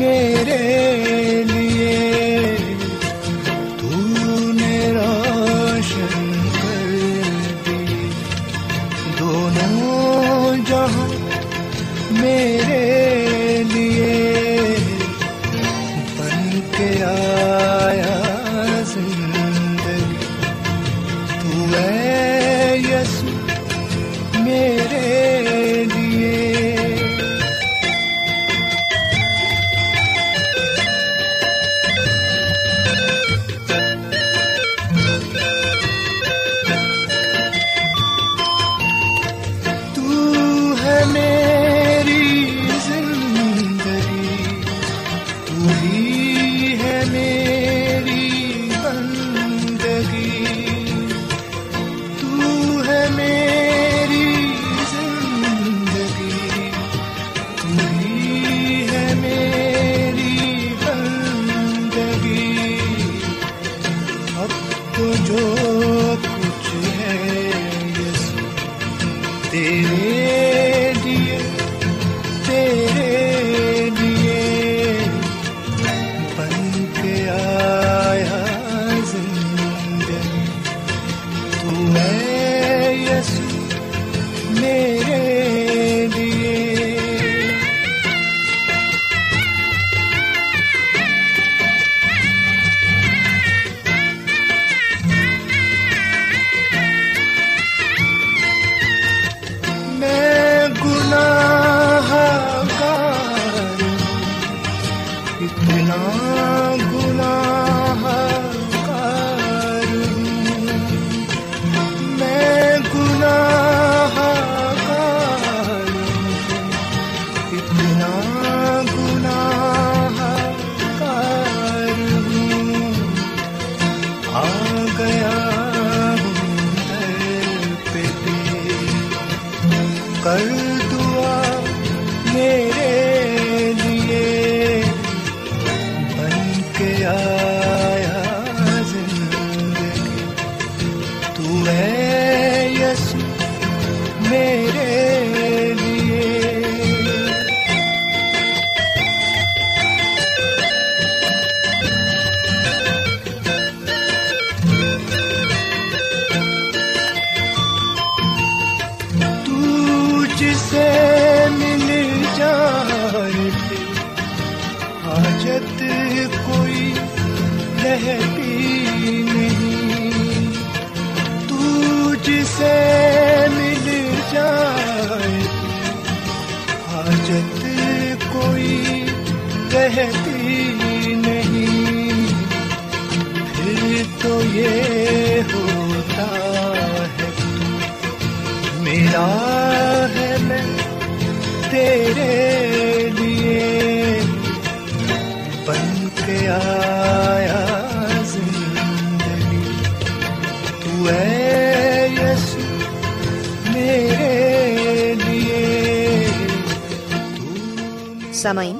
میرے لیے۔ تو نے روشن کر دی۔ دونوں جہاں میرے تجھو یہ ہوتا ہے۔ میرا ہے میں تیرے لیے۔ بن کے آیا زندگی۔ تو اے یسو میرے لیے۔ سامعین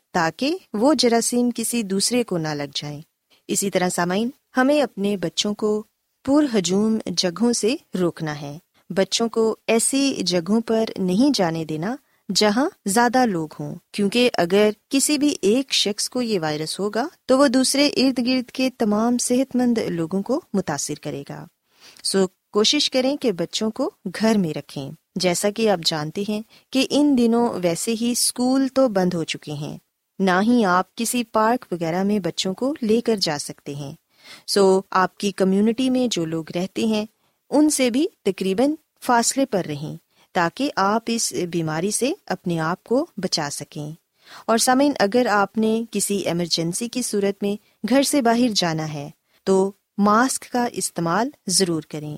تاکہ وہ جراثیم کسی دوسرے کو نہ لگ جائیں۔ اسی طرح سامعین، ہمیں اپنے بچوں کو پر ہجوم جگہوں سے روکنا ہے۔ بچوں کو ایسی جگہوں پر نہیں جانے دینا جہاں زیادہ لوگ ہوں، کیونکہ اگر کسی بھی ایک شخص کو یہ وائرس ہوگا تو وہ دوسرے ارد گرد کے تمام صحت مند لوگوں کو متاثر کرے گا۔ سو کوشش کریں کہ بچوں کو گھر میں رکھیں۔ جیسا کہ آپ جانتے ہیں کہ ان دنوں ویسے ہی اسکول تو بند ہو چکے ہیں۔ نہ ہی آپ کسی پارک وغیرہ میں بچوں کو لے کر جا سکتے ہیں۔ سو آپ کی کمیونٹی میں جو لوگ رہتے ہیں، ان سے بھی تقریباً فاصلے پر رہیں تاکہ آپ اس بیماری سے اپنے آپ کو بچا سکیں۔ اور سامعین، اگر آپ نے کسی ایمرجنسی کی صورت میں گھر سے باہر جانا ہے، تو ماسک کا استعمال ضرور کریں۔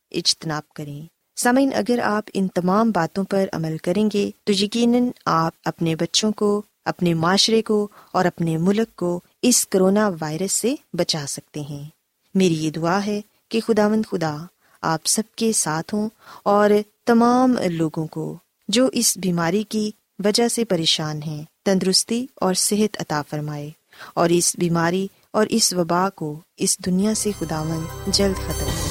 اجتناب کریں۔ سمعین اگر آپ ان تمام باتوں پر عمل کریں گے، تو یقیناً آپ اپنے بچوں کو، اپنے معاشرے کو اور اپنے ملک کو اس کرونا وائرس سے بچا سکتے ہیں۔ میری یہ دعا ہے کہ خدا مند خدا آپ سب کے ساتھ ہوں اور تمام لوگوں کو جو اس بیماری کی وجہ سے پریشان ہیں، تندرستی اور صحت عطا فرمائے اور اس بیماری اور اس وبا کو اس دنیا سے خدا جلد ختم کرے۔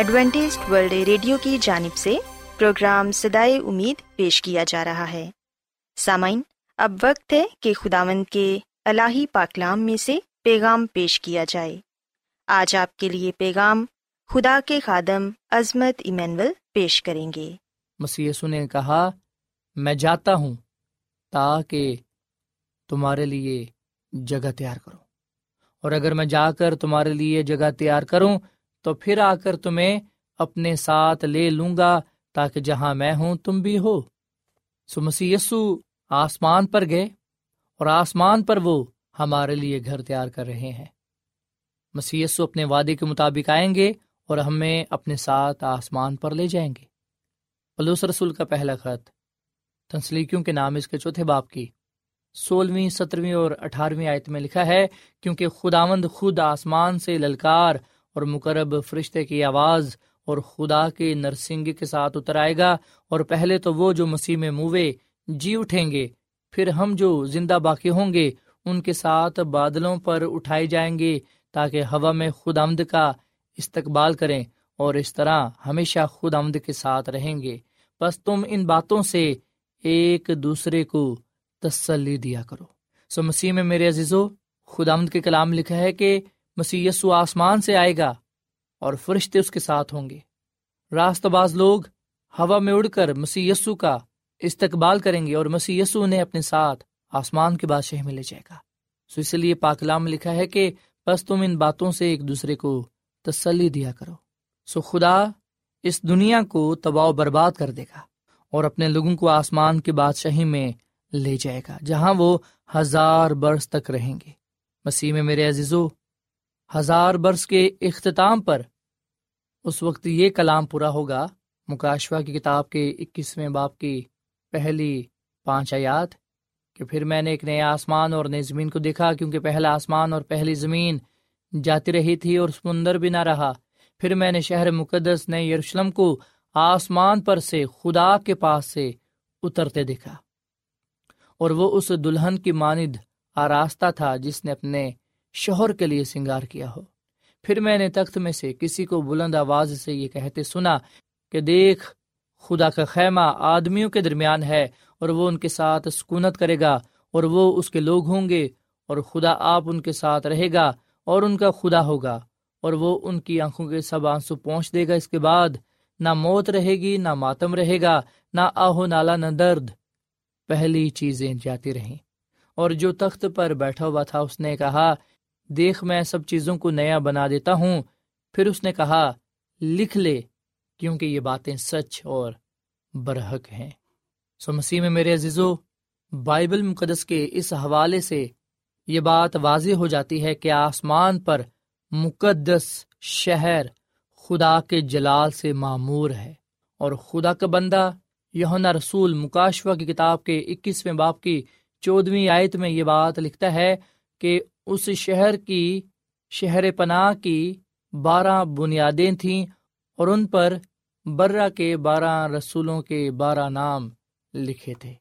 Adventist world radio کی جانب سے پروگرام سدائے امید پیش کیا جا رہا ہے۔ سامعین، اب وقت ہے کہ خداوند کے الہی پاکلام میں سے پیغام پیش کیا جائے۔ آج آپ کے لیے پیغام خدا کے خادم عظمت ایمینول پیش کریں گے۔ مسی نے کہا، میں جاتا ہوں تاکہ تمہارے لیے جگہ تیار کروں۔ اور اگر میں جا کر تمہارے لیے جگہ تیار کروں تو پھر آ کر تمہیں اپنے ساتھ لے لوں گا تاکہ جہاں میں ہوں تم بھی ہو۔ سو مسی آسمان پر گئے اور آسمان پر وہ ہمارے لیے گھر تیار کر رہے ہیں۔ مسی اپنے وعدے کے مطابق آئیں گے اور ہمیں اپنے ساتھ آسمان پر لے جائیں گے۔ پلوس رسول کا پہلا خط، تنسلیکیوں کے نام اس کے چوتھے باپ کی، سولہویں، سترویں اور اٹھارہویں آیت میں لکھا ہے، کیونکہ خداوند خود آسمان سے للکار اور مقرب فرشتے کی آواز اور خدا کے نرسنگ کے ساتھ اتر آئے گا اور پہلے تو وہ جو مسیح میں موے جی اٹھیں گے، پھر ہم جو زندہ باقی ہوں گے، ان کے ساتھ بادلوں پر اٹھائے جائیں گے تاکہ ہوا میں خود آمد کا استقبال کریں اور اس طرح ہمیشہ خود آمد کے ساتھ رہیں گے۔ بس تم ان باتوں سے ایک دوسرے کو تسلی دیا کرو۔ سو مسیح میں میرے عزیزو خدا آمد کے کلام لکھا ہے کہ مسیح یسو آسمان سے آئے گا اور فرشتے اس کے ساتھ ہوں گے۔ راست باز لوگ ہوا میں اڑ کر مسی یسو کا استقبال کریں گے اور مسی یسو انہیں اپنے ساتھ آسمان کے بادشاہ میں لے جائے گا۔ سو اس لیے پاکلام میں لکھا ہے کہ بس تم ان باتوں سے ایک دوسرے کو تسلی دیا کرو۔ سو خدا اس دنیا کو تباہ و برباد کر دے گا اور اپنے لوگوں کو آسمان کی بادشاہی میں لے جائے گا، جہاں وہ ہزار برس تک رہیں گے۔ مسیح میں میرے عزیزو ہزار برس کے اختتام پر اس وقت یہ کلام پورا ہوگا مکاشوا کی کتاب کے اکیسویں باپ کی پہلی پانچ آیات، کہ پھر میں نے ایک نیا آسمان اور نئی زمین کو دیکھا، کیونکہ پہلا آسمان اور پہلی زمین جاتی رہی تھی اور سمندر بھی نہ رہا۔ پھر میں نے شہر مقدس، نئے یروشلم کو آسمان پر سے خدا کے پاس سے اترتے دیکھا۔ اور وہ اس دلہن کی ماند آراستہ تھا جس نے اپنے شوہر کے لیے سنگار کیا ہو۔ پھر میں نے تخت میں سے کسی کو بلند آواز سے یہ کہتے سنا کہ دیکھ، خدا کا خیمہ آدمیوں کے درمیان ہے اور وہ ان کے ساتھ سکونت کرے گا اور وہ اس کے لوگ ہوں گے اور خدا آپ ان کے ساتھ رہے گا اور ان کا خدا ہوگا اور وہ ان کی آنکھوں کے سب آنسو پہنچ دے گا۔ اس کے بعد نہ موت رہے گی، نہ ماتم رہے گا، نہ آہو نالا، نہ درد۔ پہلی چیزیں جاتی رہیں۔ اور جو تخت پر بیٹھا ہوا تھا، اس نے کہا دیکھ میں سب چیزوں کو نیا بنا دیتا ہوں۔ پھر اس نے کہا، لکھ لے، کیونکہ یہ باتیں سچ اور برحق ہیں۔ سو مسیح میں میرے عزیزو، بائبل مقدس کے اس حوالے سے یہ بات واضح ہو جاتی ہے کہ آسمان پر مقدس شہر خدا کے جلال سے معمور ہے۔ اور خدا کا بندہ یونا رسول مکاشوا کی کتاب کے اکیسویں باپ کی چودویں آیت میں یہ بات لکھتا ہے کہ اس شہر کی، شہر پناہ کی بارہ بنیادیں تھیں اور ان پر برا کے بارہ رسولوں کے بارہ نام لکھے تھے۔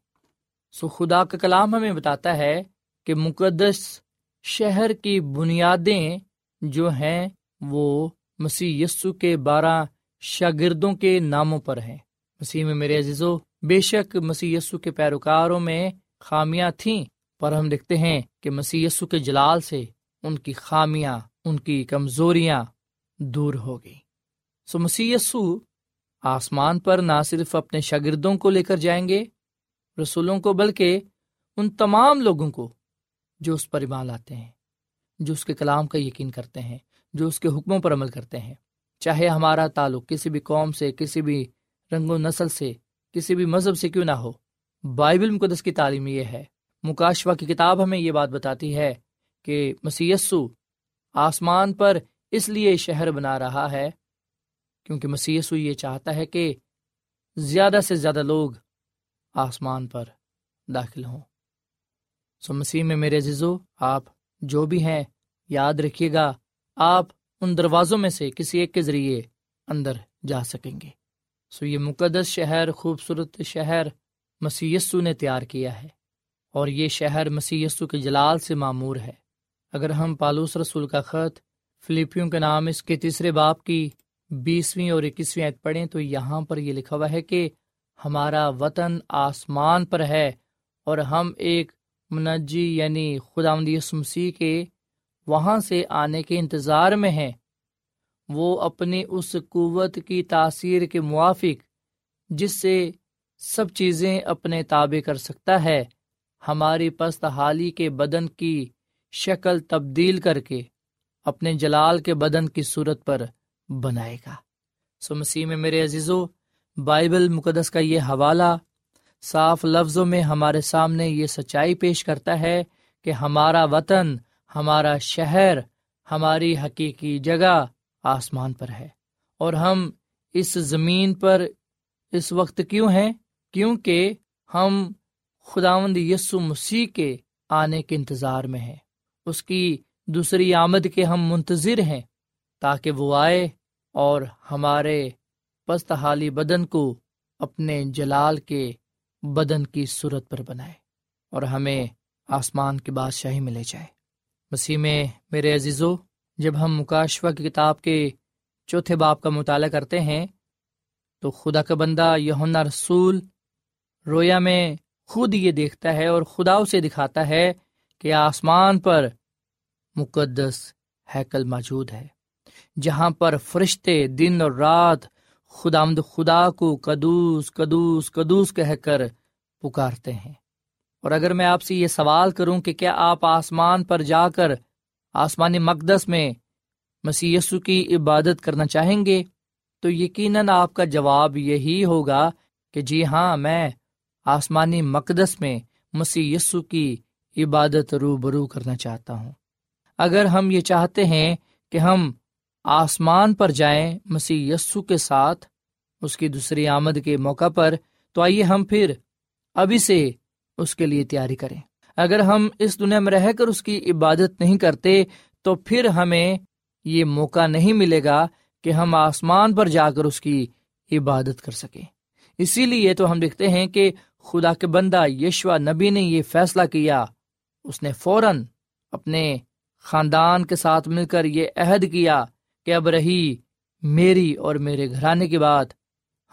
سو خدا کا کلام ہمیں بتاتا ہے کہ مقدس شہر کی بنیادیں جو ہیں وہ مسیح یسو کے بارہ شاگردوں کے ناموں پر ہیں۔ مسیح میں میرے عزیزو، بے شک مسیح یسو کے پیروکاروں میں خامیاں تھیں پر ہم دیکھتے ہیں کہ مسی کے جلال سے ان کی خامیاں، ان کی کمزوریاں دور ہو گئی سو مسی آسمان پر نہ صرف اپنے شاگردوں کو لے کر جائیں گے، رسولوں کو، بلکہ ان تمام لوگوں کو جو اس پر ایمان لاتے ہیں، جو اس کے کلام کا یقین کرتے ہیں، جو اس کے حکموں پر عمل کرتے ہیں۔ چاہے ہمارا تعلق کسی بھی قوم سے، کسی بھی رنگ و نسل سے، کسی بھی مذہب سے کیوں نہ ہو، بائبل مقدس کی تعلیم یہ ہے مکاشوا کی کتاب ہمیں یہ بات بتاتی ہے کہ مسیسو آسمان پر اس لیے شہر بنا رہا ہے کیونکہ مسیسو یہ چاہتا ہے کہ زیادہ سے زیادہ لوگ آسمان پر داخل ہوں۔ سو مسیح میں میرے ززو آپ جو بھی ہیں، یاد رکھیے گا، آپ ان دروازوں میں سے کسی ایک کے ذریعے اندر جا سکیں گے۔ سو یہ مقدس شہر، خوبصورت شہر مسیسو نے تیار کیا ہے۔ اور یہ شہر مسی کے جلال سے معمور ہے۔ اگر ہم پالوس رسول کا خط فلپیوں کے نام اس کے تیسرے باپ کی بیسویں اور اکیسویں عید پڑھیں تو یہاں پر یہ لکھا ہوا ہے کہ ہمارا وطن آسمان پر ہے اور ہم ایک منجی یعنی خدا مسیح کے وہاں سے آنے کے انتظار میں ہیں۔ وہ اپنی اس قوت کی تاثیر کے موافق جس سے سب چیزیں اپنے تابع کر سکتا ہے۔ ہماری پست حالی کے بدن کی شکل تبدیل کر کے اپنے جلال کے بدن کی صورت پر بنائے گا۔ سو مسیح میں میرے عزیزو، بائبل مقدس کا یہ حوالہ صاف لفظوں میں ہمارے سامنے یہ سچائی پیش کرتا ہے کہ ہمارا وطن، ہمارا شہر، ہماری حقیقی جگہ آسمان پر ہے۔ اور ہم اس زمین پر اس وقت کیوں ہیں؟ کیونکہ ہم خداوند یسو مسیح کے آنے کے انتظار میں ہیں اس کی دوسری آمد کے ہم منتظر ہیں تاکہ وہ آئے اور ہمارے پست حالی بدن کو اپنے جلال کے بدن کی صورت پر بنائے اور ہمیں آسمان کی بادشاہی میں لے جائے۔ مسیح میں میرے عزیزو، جب ہم مکاشوہ کی کتاب کے چوتھے باپ کا مطالعہ کرتے ہیں تو خدا کا بندہ یونا رسول رویا میں خود یہ دیکھتا ہے اور خدا اسے دکھاتا ہے کہ آسمان پر مقدس ہیکل موجود ہے، جہاں پر فرشتے دن اور رات خدا مد خدا کو کدوس کدوس کدوس کہہ کر پکارتے ہیں۔ اور اگر میں آپ سے یہ سوال کروں کہ کیا آپ آسمان پر جا کر آسمانی مقدس میں مسی کی عبادت کرنا چاہیں گے، تو یقیناً آپ کا جواب یہی ہوگا کہ جی ہاں میں آسمانی مقدس میں مسی کی عبادت رو برو کرنا چاہتا ہوں۔ اگر ہم یہ چاہتے ہیں کہ ہم آسمان پر جائیں مسیح یسو کے ساتھ اس کی دوسری آمد کے موقع پر، تو آئیے ہم پھر ابھی سے اس کے لیے تیاری کریں۔ اگر ہم اس دنیا میں رہ کر اس کی عبادت نہیں کرتے، تو پھر ہمیں یہ موقع نہیں ملے گا کہ ہم آسمان پر جا کر اس کی عبادت کر سکیں۔ اسی لیے تو ہم دیکھتے ہیں کہ خدا کے بندہ یشوا نبی نے یہ فیصلہ کیا۔ اس نے فوراً اپنے خاندان کے ساتھ مل کر یہ عہد کیا کہ اب رہی میری اور میرے گھرانے کے بعد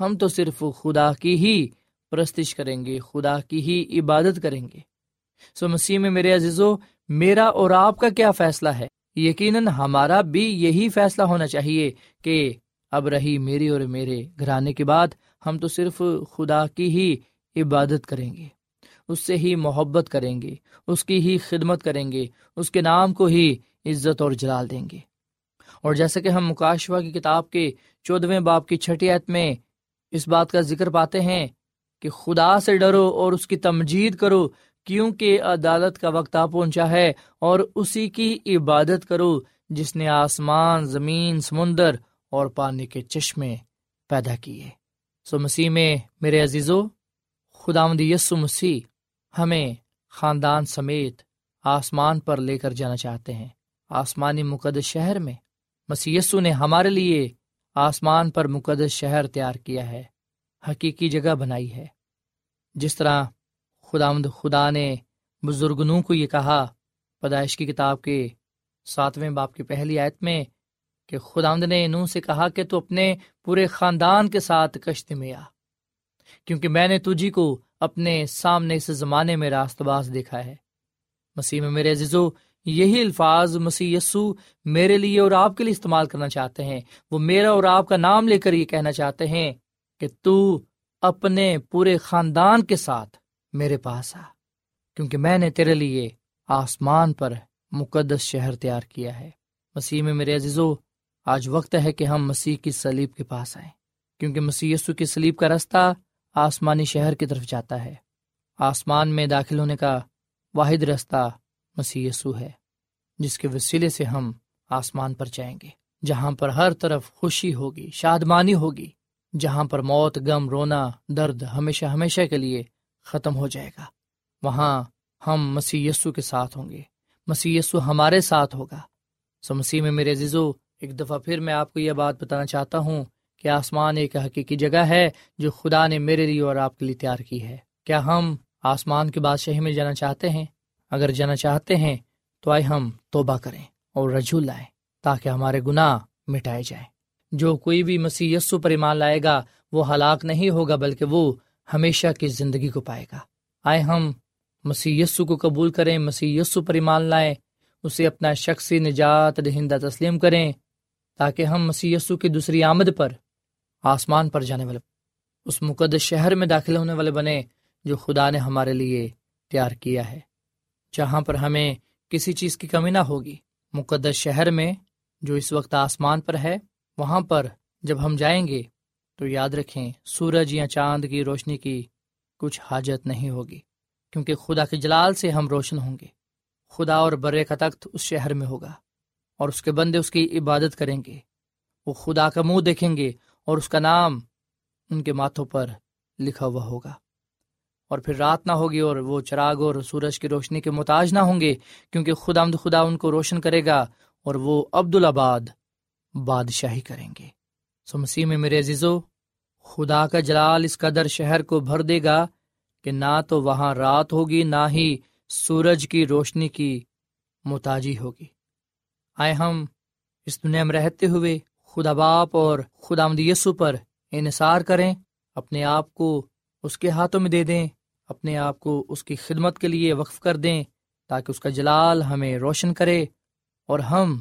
ہم تو صرف خدا کی ہی پرستش کریں گے، خدا کی ہی عبادت کریں گے۔ سو مسیح میں میرے عزیزو، میرا اور آپ کا کیا فیصلہ ہے؟ یقیناً ہمارا بھی یہی فیصلہ ہونا چاہیے کہ اب رہی میری اور میرے گھرانے کے بعد ہم تو صرف خدا کی ہی عبادت کریں گے، اس سے ہی محبت کریں گے، اس کی ہی خدمت کریں گے، اس کے نام کو ہی عزت اور جلال دیں گے۔ اور جیسے کہ ہم مکاشوا کی کتاب کے چودویں باپ کی چھٹی عت میں اس بات کا ذکر پاتے ہیں کہ خدا سے ڈرو اور اس کی تمجید کرو کیونکہ عدالت کا وقت آ پہنچا ہے اور اسی کی عبادت کرو جس نے آسمان، زمین، سمندر اور پانی کے چشمے پیدا کیے۔ سو مسیح میں میرے عزیزو خدا مد یسو مسیح ہمیں خاندان سمیت آسمان پر لے کر جانا چاہتے ہیں۔ آسمانی مقدس شہر میں مسی نے ہمارے لیے آسمان پر مقدس شہر تیار کیا ہے، حقیقی جگہ بنائی ہے۔ جس طرح خدا مد خدا نے بزرگنوں کو یہ کہا، پیدائش کی کتاب کے ساتویں باپ کی پہلی آیت میں کہ خدا نے نو سے کہا کہ تو اپنے پورے خاندان کے ساتھ کشت میں آ۔ کیونکہ میں نے تجھی کو اپنے سامنے اس زمانے میں راست باز دیکھا ہے۔ مسیح میں میرے عزیزو، یہی الفاظ مسیح یسو میرے لیے اور آپ کے لیے استعمال کرنا چاہتے ہیں۔ وہ میرا اور آپ کا نام لے کر یہ کہنا چاہتے ہیں کہ تو اپنے پورے خاندان کے ساتھ میرے پاس آ، کیونکہ میں نے تیرے لیے آسمان پر مقدس شہر تیار کیا ہے۔ مسیح میں میرے عزیزو، آج وقت ہے کہ ہم مسیح کی سلیب کے پاس آئیں۔ کیونکہ مسیح یسو کی سلیب کا رستہ آسمانی شہر کی طرف جاتا ہے۔ آسمان میں داخل ہونے کا واحد رستہ مسی ہے، جس کے وسیلے سے ہم آسمان پر جائیں گے، جہاں پر ہر طرف خوشی ہوگی، شادمانی ہوگی، جہاں پر موت، غم، رونا، درد ہمیشہ ہمیشہ کے لیے ختم ہو جائے گا۔ وہاں ہم مسی کے ساتھ ہوں گے۔ مسی ہمارے ساتھ ہوگا۔ سو مسیح میں میرے عزیزو، ایک دفعہ پھر میں آپ کو یہ بات بتانا چاہتا ہوں کہ آسمان ایک حقیقی جگہ ہے جو خدا نے میرے لیے اور آپ کے لیے تیار کی ہے۔ کیا ہم آسمان کے بادشاہی میں جانا چاہتے ہیں؟ اگر جانا چاہتے ہیں، تو آئے ہم توبہ کریں اور رجوع لائیں تاکہ ہمارے گناہ مٹائے جائیں۔ جو کوئی بھی مسیح یسو پر ایمان لائے گا، وہ ہلاک نہیں ہوگا، بلکہ وہ ہمیشہ کی زندگی کو پائے گا۔ آئے ہم مسیح یسو کو قبول کریں، مسیح یسو پر ایمان لائیں، اسے اپنا شخصی نجات دہندہ تسلیم کریں تاکہ ہم مسی کی دوسری آمد پر آسمان پر جانے والے، اس مقدس شہر میں داخل ہونے والے بنے جو خدا نے ہمارے لیے تیار کیا ہے۔ جہاں پر ہمیں کسی چیز کی کمی نہ ہوگی، مقدس شہر میں جو اس وقت آسمان پر ہے، وہاں پر جب ہم جائیں گے، تو یاد رکھیں سورج یا چاند کی روشنی کی کچھ حاجت نہیں ہوگی، کیونکہ خدا کے جلال سے ہم روشن ہوں گے۔ خدا اور برے کا تخت اس شہر میں ہوگا اور اس کے بندے اس کی عبادت کریں گے۔ وہ خدا کا منہ دیکھیں گے اور اس کا نام ان کے ماتھوں پر لکھا ہوا ہوگا۔ اور پھر رات نہ ہوگی اور وہ چراغ اور سورج کی روشنی کے محتاج نہ ہوں گے، کیونکہ خدا آمد خدا ان کو روشن کرے گا اور وہ عبدالآباد بادشاہی کریں گے۔ سو مسیح میں میرے عزیزو، خدا کا جلال اس قدر شہر کو بھر دے گا کہ نہ تو وہاں رات ہوگی نہ ہی سورج کی روشنی کی محتاجی ہوگی۔ آئے ہم اس دنیا میں رہتے ہوئے خدا باپ اور خدا یسو پر انحصار کریں، اپنے آپ کو اس کے ہاتھوں میں دے دیں، اپنے آپ کو اس کی خدمت کے لیے وقف کر دیں تاکہ اس کا جلال ہمیں روشن کرے اور ہم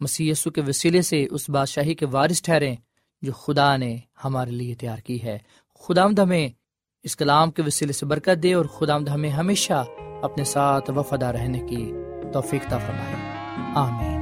مسی کے وسیلے سے اس بادشاہی کے وارث ٹھہریں جو خدا نے ہمارے لیے تیار کی ہے۔ خدا آمد ہمیں اس کلام کے وسیلے سے برکت دے اور خدا آمد ہمیں ہمیشہ اپنے ساتھ وفادہ رہنے کی توفیق فرمائے۔ آمین۔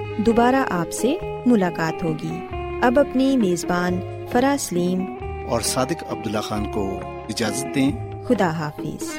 دوبارہ آپ سے ملاقات ہوگی۔ اب اپنی میزبان فرا سلیم اور صادق عبداللہ خان کو اجازت دیں۔ خدا حافظ۔